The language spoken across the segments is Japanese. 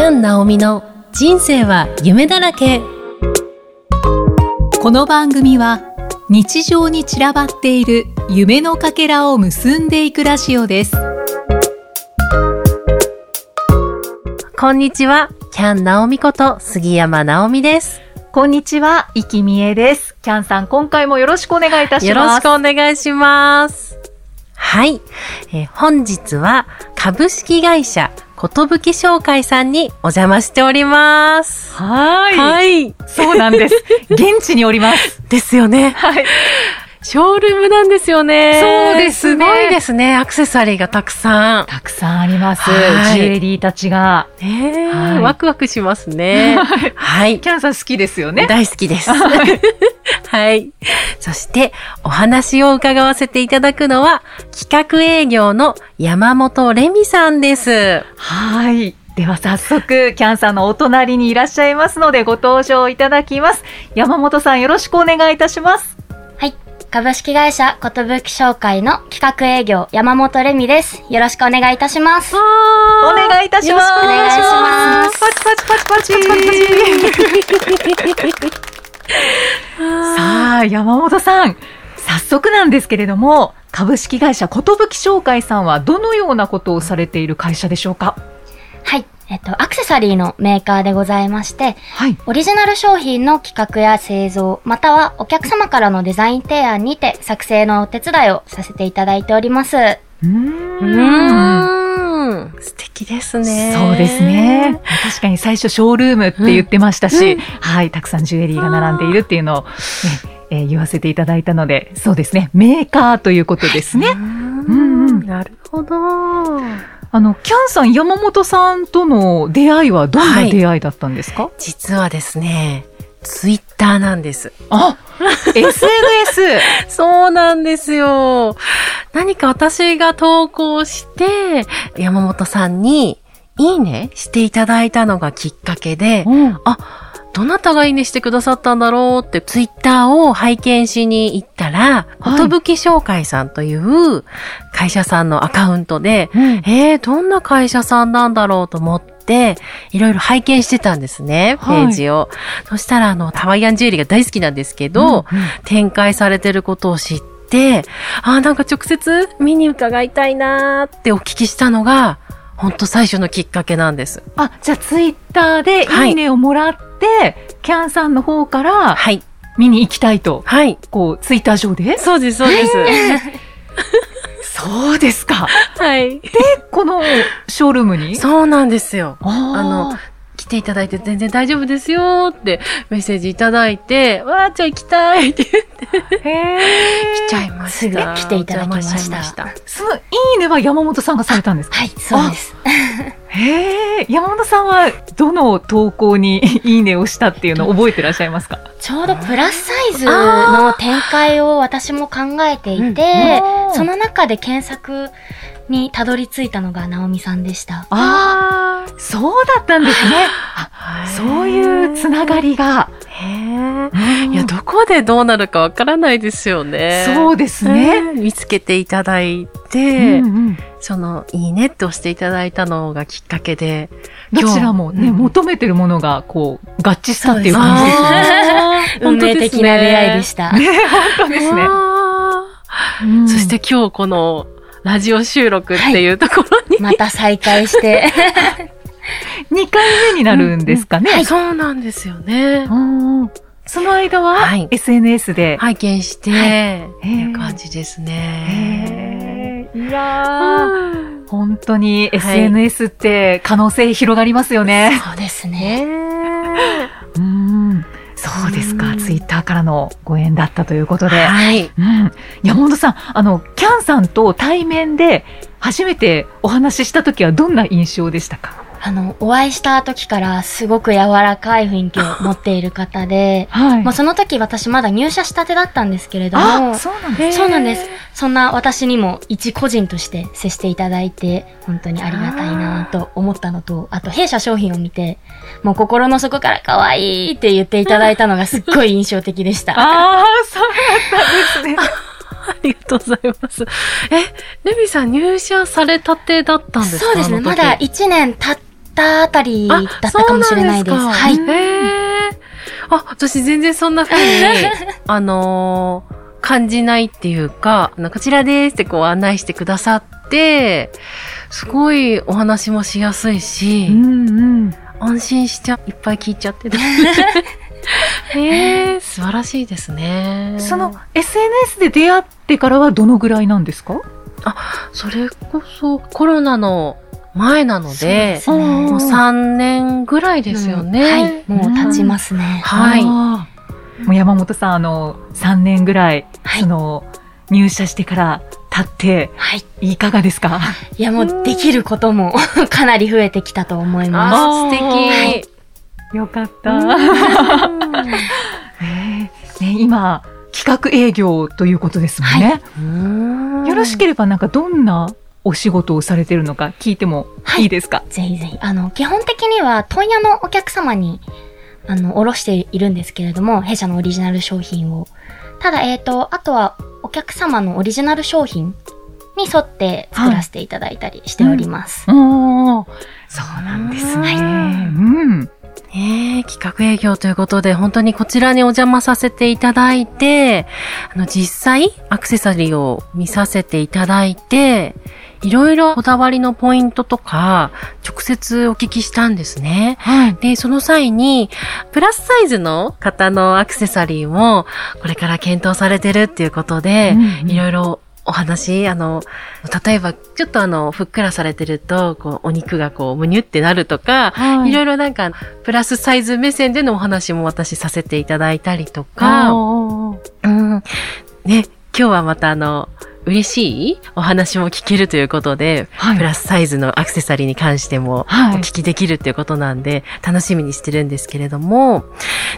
キャン・ナオミの人生は夢だらけ。この番組は日常に散らばっている夢のかけらを結んでいくラジオです。こんにちは。キャン・ナオミこと杉山ナオミです。こんにちは、生きみえです。キャンさん、今回もよろしくお願いいたします。よろしくお願いします。はい、えー本日は株式会社寿商会さんにお邪魔しておりますはい。はいそうなんです。現地におります。ですよねはい。ショールームなんですよね。そうですねすごいですね。アクセサリーがたくさん。たくさんあります。はいジュエリーたちが。ねえ、はいワクワクしますね。はい。キャンさん好きですよね。大好きです。はい。そして、お話を伺わせていただくのは、企画営業の山本レミさんです。はい。では早速、キャンさんのお隣にいらっしゃいますので、ご登場いただきます。山本さん、よろしくお願いいたします。はい。株式会社寿商会の企画営業山本レミです。よろしくお願いいたします。お願いいたします。よろしくお願いしますパチパチパチパチ。さあ、山本さん。早速なんですけれども、株式会社寿商会さんはどのようなことをされている会社でしょうか？はい。えっと、アクセサリーのメーカーでございまして、はい。オリジナル商品の企画や製造、またはお客様からのデザイン提案にて作成のお手伝いをさせていただいております。うんーん。素敵ですね。そうですね。。確かに最初ショールームって言ってましたし、はい、たくさんジュエリーが並んでいるっていうのを、ねえー言わせていただいたので、そうですね、メーカーということですね。うんうんなるほど。あの、キャンさん、山本さんとの出会いはどんな出会いだったんですか、実はですね、ツイッターなんです。あ !SNS! そうなんですよ。何か私が投稿して、山本さんに、いいねしていただいたのがきっかけで、うんあ、どなたがいいねしてくださったんだろうってツイッターを拝見しに行ったら、はい寿商会さんという会社さんのアカウントで、うんえー、どんな会社さんなんだろうと思って、いろいろ拝見してたんですね、ペはいージを。そしたら、あの、ハワイアンジュエリーが大好きなんですけど、うんうん展開されてることを知って、あーなんか直接見に伺いたいなーってお聞きしたのが、本当最初のきっかけなんです。あ、じゃあツイッターではいいいねをもらって、キャンさんの方からはい。見に行きたいと、はい。こう、ツイッター上で？そうです、そうです。そうですか。はい。このショールームに？そうなんですよ。ああの、来ていただいて全然大丈夫ですよってメッセージいただいて、わー、じゃあ行きたいって言って。来ちゃいました。すぐ来ていただきました。しちゃいました。そのいいねは山本さんがされたんですか？はい、そうです。へえ、山本さんはどの投稿にいいねをしたっていうのを覚えてらっしゃいますか？ちょうどプラスサイズの展開を私も考えていてうん、その中で検索にたどり着いたのがナオミさんでした。ああ、そうだったんですね。あそういうつながりが。へーいや、どこでどうなるかわからないですよね。そうですね。ね見つけていただいて、うんうんその、いいねって押していただいたのがきっかけで、どちらもね、今日求めてるものがこう合致したっていう感じですね。運命的な出会いでした。ね、本当ですね。そして今日このラジオ収録っていうところに、また再会して。2回目になるんですかね。そうなんですよね。うんその間ははい SNS で。拝見して、っていう感じですね。いやー本当に SNS って可能性広がりますよね。そうですね。うんそうですか。うんツイッターからのご縁だったということで。はい。うん。山本さん、あの、キャンさんと対面で初めてお話しした時はどんな印象でしたか？あの、お会いした時からすごく柔らかい雰囲気を持っている方で、はいまあその時私まだ入社したてだったんですけれどあ、も、そうなんです。そうなんです。そんな私にも一個人として接していただいて、本当にありがたいなと思ったのと、あと弊社商品を見て、もう心の底から可愛いって言っていただいたのがすっごい印象的でした。ああ、そうだったんですね。ありがとうございます。え、レミさん入社されたてだったんですか？そうですね。まだ1年経ったあたりだったかもしれないです。ですかへーあ、私全然そんな風に、あのー感じないっていうか、あのこちらですってこう案内してくださって、すごいお話もしやすいし、うんうん。安心しちゃ、いっぱい聞いちゃってた。へえ、素晴らしいですね。その SNS で出会ってからはどのぐらいなんですか？それこそコロナの前なので、ですねもう3年ぐらいですよね。はい。もう経ちますね。はい。もう山本さん、あの、3年ぐらい、はいその、入社してから経って、はい。いかがですか？いや、もうできることも かなり増えてきたと思います。素敵。はいよかった。ねえね今、企画営業ということですもんね。うんよろしければなんかどんなお仕事をされてるのか聞いてもいいですか、ぜひぜひ。あの、基本的には問屋のお客様に、あの、おろしているんですけれども、弊社のオリジナル商品を。ただ、えっ、と、あとはお客様のオリジナル商品に沿って作らせていただいたりしております。おーそうなんですね。はいうん。ねえ企画営業ということで、本当にこちらにお邪魔させていただいて、あの、実際、アクセサリーを見させていただいて、いろいろこだわりのポイントとか、直接お聞きしたんですね。はい。で、その際に、プラスサイズの方のアクセサリーも、これから検討されてるっていうことで、うんうんいろいろお話、あの、例えば、ちょっとあの、ふっくらされてると、こう、お肉がこう、むにゅってなるとか、はいいろいろなんか、プラスサイズ目線でのお話も私させていただいたりとか、うん。ね、今日はまたあの、嬉しいお話も聞けるということで、はいプラスサイズのアクセサリーに関してもはいお聞きできるっていうことなんで、楽しみにしてるんですけれども、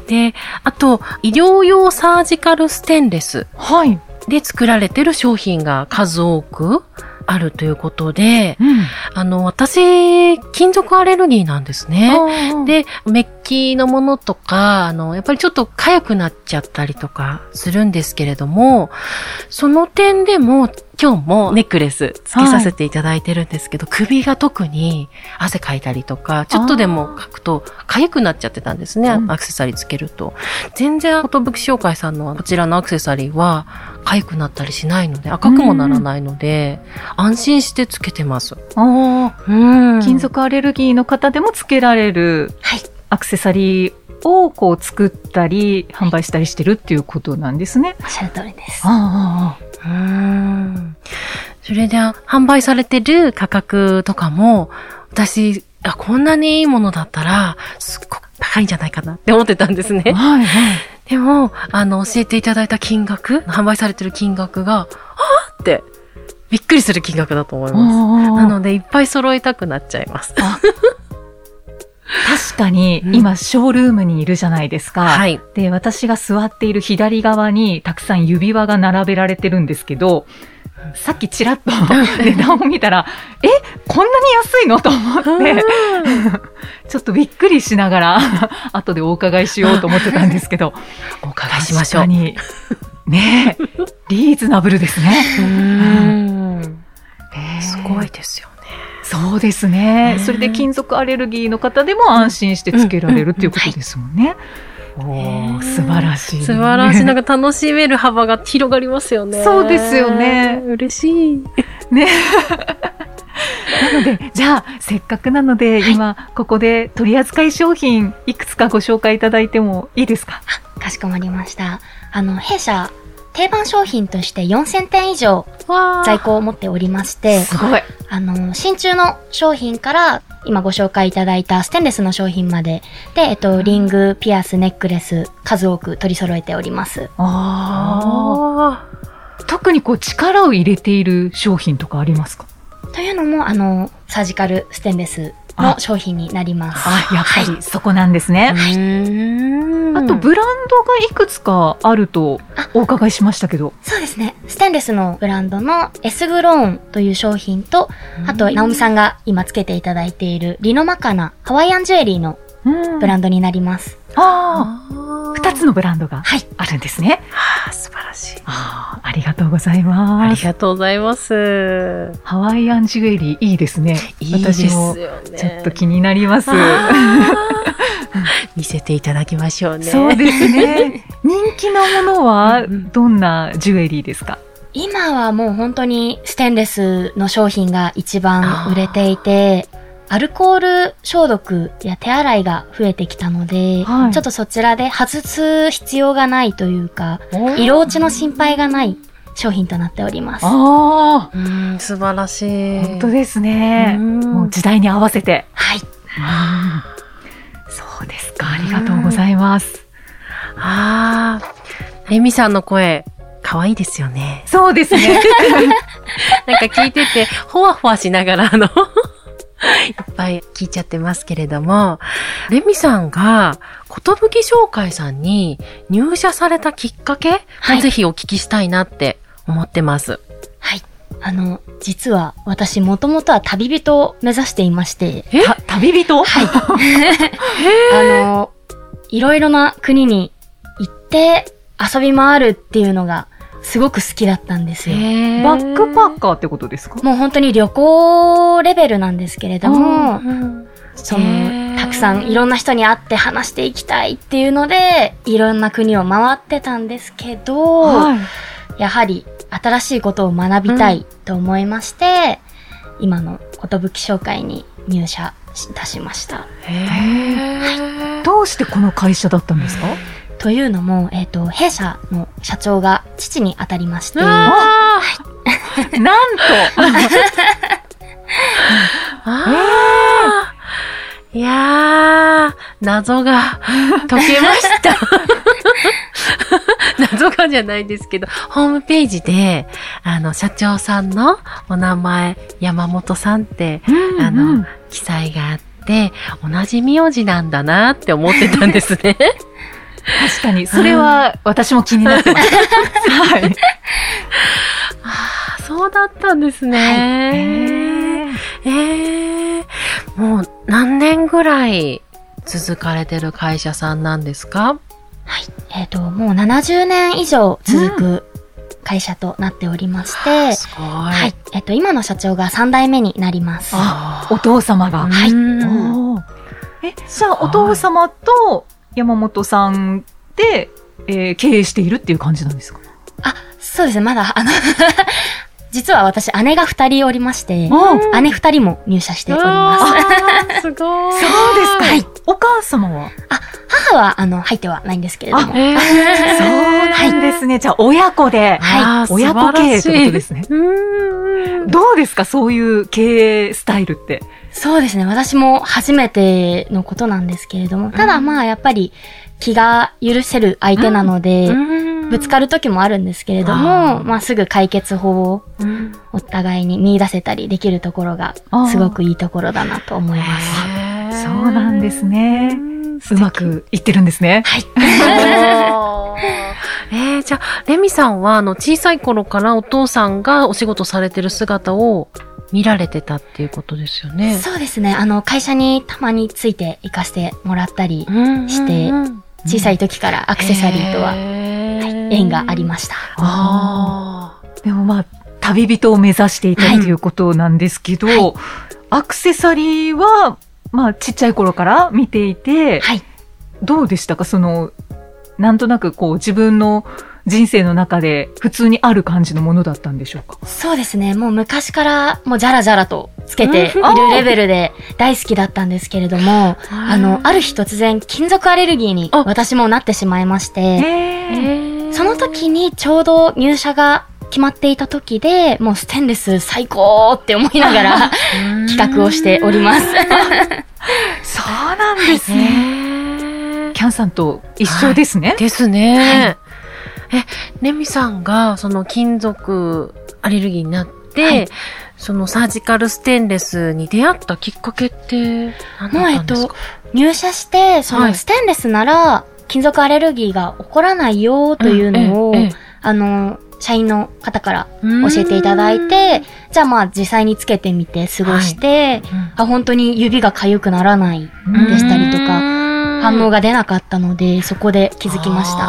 で、あと、医療用サージカルステンレスはい。で作られてる商品が数多くあるということで、うん。あの、私、金属アレルギーなんですね。で、で、メッキのものとか、あの、やっぱりちょっと痒くなっちゃったりとかするんですけれども、その点でも、今日もネックレスつけさせていただいてるんですけど、首が特に汗かいたりとか、ちょっとでもかくと痒くなっちゃってたんですね、う。んアクセサリーつけると。全然、寿商会さんのこちらのアクセサリーは痒くなったりしないので、赤くもならないので、安心してつけてます。おー。うん。金属アレルギーの方でもつけられる。はい。アクセサリーをこう作ったり販売したりしてるっていうことなんですね。おっしゃる通りです。あうーんそれで、販売されてる価格とかも、私、あ、こんなにいいものだったら、すっごく高いんじゃないかなって思ってたんですあ、ね。はいはい。でも、あの、教えていただいた金額、販売されてる金額が、あーって、びっくりする金額だと思います。ななので、いっぱい揃えたくなっちゃいます。確かにうん今ショールームにいるじゃないですか。はい。で、私が座っている左側にたくさん指輪が並べられてるんですけど、さっきちらっと 値段を見たら、え、こんなに安いの？と思って、ちょっとびっくりしながら、後でお伺いしようと思ってたんですけど、お伺いしましょう。確かに。ねえ、リーズナブルですね。うーんすごいですよね。そうですね。それで金属アレルギーの方でも安心してつけられるっていうことですもんね。おー素晴らしい。素晴らしい。なんか楽しめる幅が広がりますよね。そうですよね嬉しい。ね。なので、じゃあ、せっかくなので、今、ここで取扱い商品、いくつかご紹介いただいてもいいですか？かしこまりました。あの、弊社、定番商品として4000点以上わ在庫を持っておりまして、すごい。あの、真鍮の商品から、今ご紹介いただいたステンレスの商品まで、で、えっと、リング、ピアス、ネックレス、数多く取り揃えております。あああ。特にこう、力を入れている商品とかありますか？というのも、あの、サージカルステンレスの商品になります。あ、やっぱりそこなんですね。ーあと、ブランドがいくつかあるとお伺いしましたけど。そうですね。ステンレスのブランドのエスグローンという商品と、あと、ナオミさんが今つけていただいているリノマカナハワイアンジュエリーのブランドになります。ああ。あ二つのブランドがはい。あるんですね。あー素晴らしい。あーありがとうございあます。りがとうございます。ハワイアンジュエリーいいですね。いいです私もよね。ちょっと気になります。見せていただきましょうね。そうですね。人気のものはどんなジュエリーですか？今はもう本当にステンレスの商品が一番売れていて、アルコール消毒や手洗いが増えてきたので、はいちょっとそちらで外す必要がないというか、色落ちの心配がない商品となっております。あうん、素晴らしい。あ、本当ですね。うんもう時代に合わせて。はい。そうですか。ありがとうございます。ああ、エミさんの声、可愛いですよね。そうですね。なんか聞いてて、ほわほわしながら、あの、いっぱい聞いちゃってますけれども、レミさんが、ことぶき商会さんに入社されたきっかけはいをぜひお聞きしたいなって思ってます。はい。あの、実は私もともとは旅人を目指していまして、え？た旅人？はい。あの、いろいろな国に行って遊び回るっていうのがすごく好きだったんですよ。バックパッカーってことですか？もう本当に旅行レベルなんですけれども、うんその、たくさんいろんな人に会って話していきたいっていうので、いろんな国を回ってたんですけど、はい。やはり新しいことを学びたいと思いまして、今の寿商会に入社いたしました。へー。どうしてこの会社だったんですか？というのも、えっ、と、弊社の社長が父に当たりまして、あー。なんあー いやー、謎が。解けました。謎がじゃないですけど、ホームページで、あの、社長さんのお名前、山本さんって、と、あの、記載があって、同じ名字なんだなって思ってたんですね。確かに、それは私も気になってます。はい。あーそうだったんですね。えー、もう何年ぐらい続かれてる会社さんなんですか？はい。えっ、と、もう70年以上続く会社となっておりまして、すごい。はい。えっ、と、今の社長が3代目になります。あ、お父様が。はいえ、じゃあお父様と山本さんで、えー経営しているっていう感じなんですか？あ、そうですね。まだ、あの、実は私、姉が2人おりまして、うん姉2人も入社しております。すごい。そうですか。はいお母様は？母は、あの、入ってはないんですけれども。えーそうなんですね。じゃあ親子で、あー親子経営ってことですね。どうですか？そういう経営スタイルって。そうですね。私も初めてのことなんですけれども、ただまあ、やっぱり気が許せる相手なので、ぶつかる時もあるんですけれどあも、ー。まあ、すぐ解決法をうんお互いに見出せたりできるところがすごくいいところだなと思います。そうなんですね。うまくいってるんですね。はい。えー、じゃあ、レミさんは、あの、小さい頃からお父さんがお仕事されてる姿を見られてたっていうことですよね。そうですね。あの、会社にたまについて行かせてもらったり、してうん小さい時からアクセサリーとは、へ縁がありました。あでもまあ、旅人を目指していたっていうことなんですけど、はいアクセサリーは、まあ、ちっちゃい頃から見ていて、はい。どうでしたか？その、なんとなくこう、自分の人生の中で普通にある感じのものだったんでしょうか？そうですね。もう昔から、もうジャラジャラとつけているうんレベルで大好きだったんですけれども、あの、ある日突然金属アレルギーにあ私もなってしまいまして、えその時にちょうど入社が決まっていた時で、もうステンレス最高って思いながら 企画をしております。そうなんですね。ねキャンさんと一緒ですね。ですね。え、レミさんが、その金属アレルギーになって、はい。そのサージカルステンレスに出会ったきっかけって何だったんですか、入社して、そはい。のステンレスなら金属アレルギーが起こらないよというのを、ええええ。あの、社員の方からうん。教えていただいて、じゃあまあ実際につけてみて過ごして、あ、本当に指が痒くならないでしたりとか、か反応が出なかったので、そこで気づきました。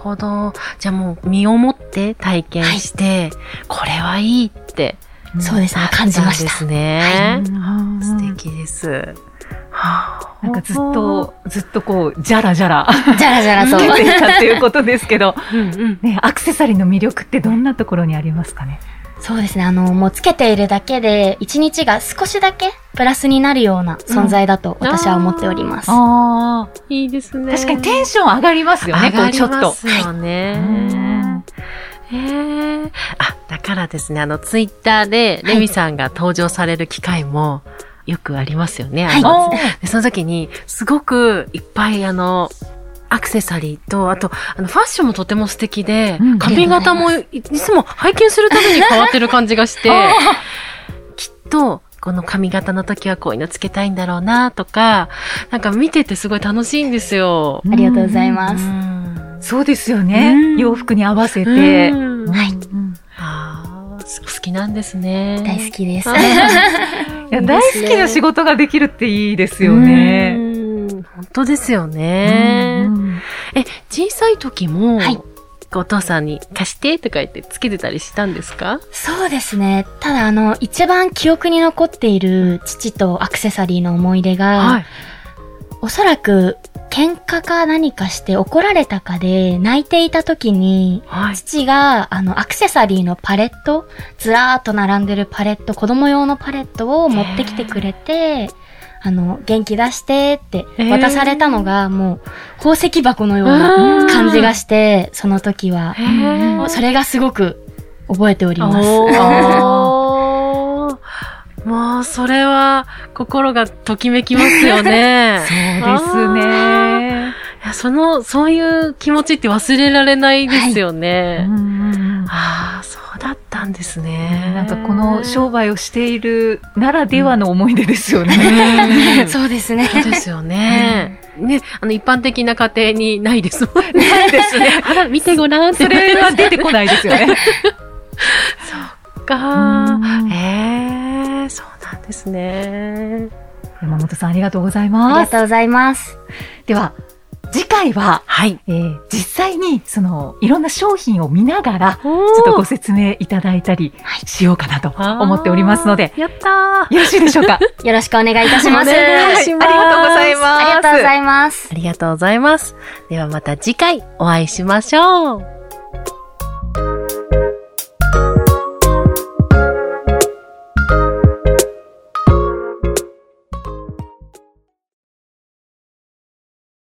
ほど。じゃあもう身をもって体験して、これはいいってそうですね、感じました。ですね。うん素敵です。はあなんかずっと、ずっとこう、じゃらじゃら、じゃらじゃらと。つけていたっていうことですけど、うんうん。ね、アクセサリーの魅力ってどんなところにありますかね？そうですね、あの、もうつけているだけで、一日が少しだけプラスになるような存在だと私は思っております。ああ、いいですね。確かにテンション上がりますよね、上がりこうちょっとま。すよね。うんええあ、だからですね、あの、ツイッターで、レミさんが登場される機会も、よくありますよね。あのあで、その時に、すごくいっぱいあの、アクセサリーと、あと、あの、ファッションもとても素敵で、うん髪型もいいつも拝見するたびに変わってる感じがして、きっと、この髪型の時はこういうのつけたいんだろうなとか、なんか見ててすごい楽しいんですよ。ありがとうございます。んそうですよね。うん洋服に合わせて。うんはいうんああ、好きなんですね。大好きです。あ いや、大好きな仕事ができるっていいですよね。うん本当ですよね。うんえ、小さい時も、はいお父さんに貸してとか言ってつけてたりしたんですか？そうですね。ただ、あの、一番記憶に残っている父とアクセサリーの思い出が、い。おそらく、喧嘩か何かして怒られたかで泣いていた時に、はい。父が、あの、アクセサリーのパレット、ずらーっと並んでるパレット、子供用のパレットを持ってきてくれて、あの、元気出してって渡されたのが、もう、宝石箱のような感じがして、その時は。それがすごく覚えております。もう、それは、心がときめきますよね。そうですね。いやその、そういう気持ちって忘れられないですようね。んああ、そうだったんですね。なんかこの商売をしているならではの思い出ですよね。うん そうですね。そうですよね。ね、あの、一般的な家庭にないですもんね。ないですね。あら、見てごらんって。それは出てこないですよね。かうんええそうなんですね。山本さんありがとうございあります。がとうございます。では、次回は、はい。えー実際にそのいろんな商品を見ながら、ちちょっとご説明いただいたりしようかなと思っておりますので、やったー。よろしいでしょうか？よろしくお願いいたします。お願いしますはいありがとうございます。ありがとうございますあ。りがとうございます。ではまた次回お会いしましょう。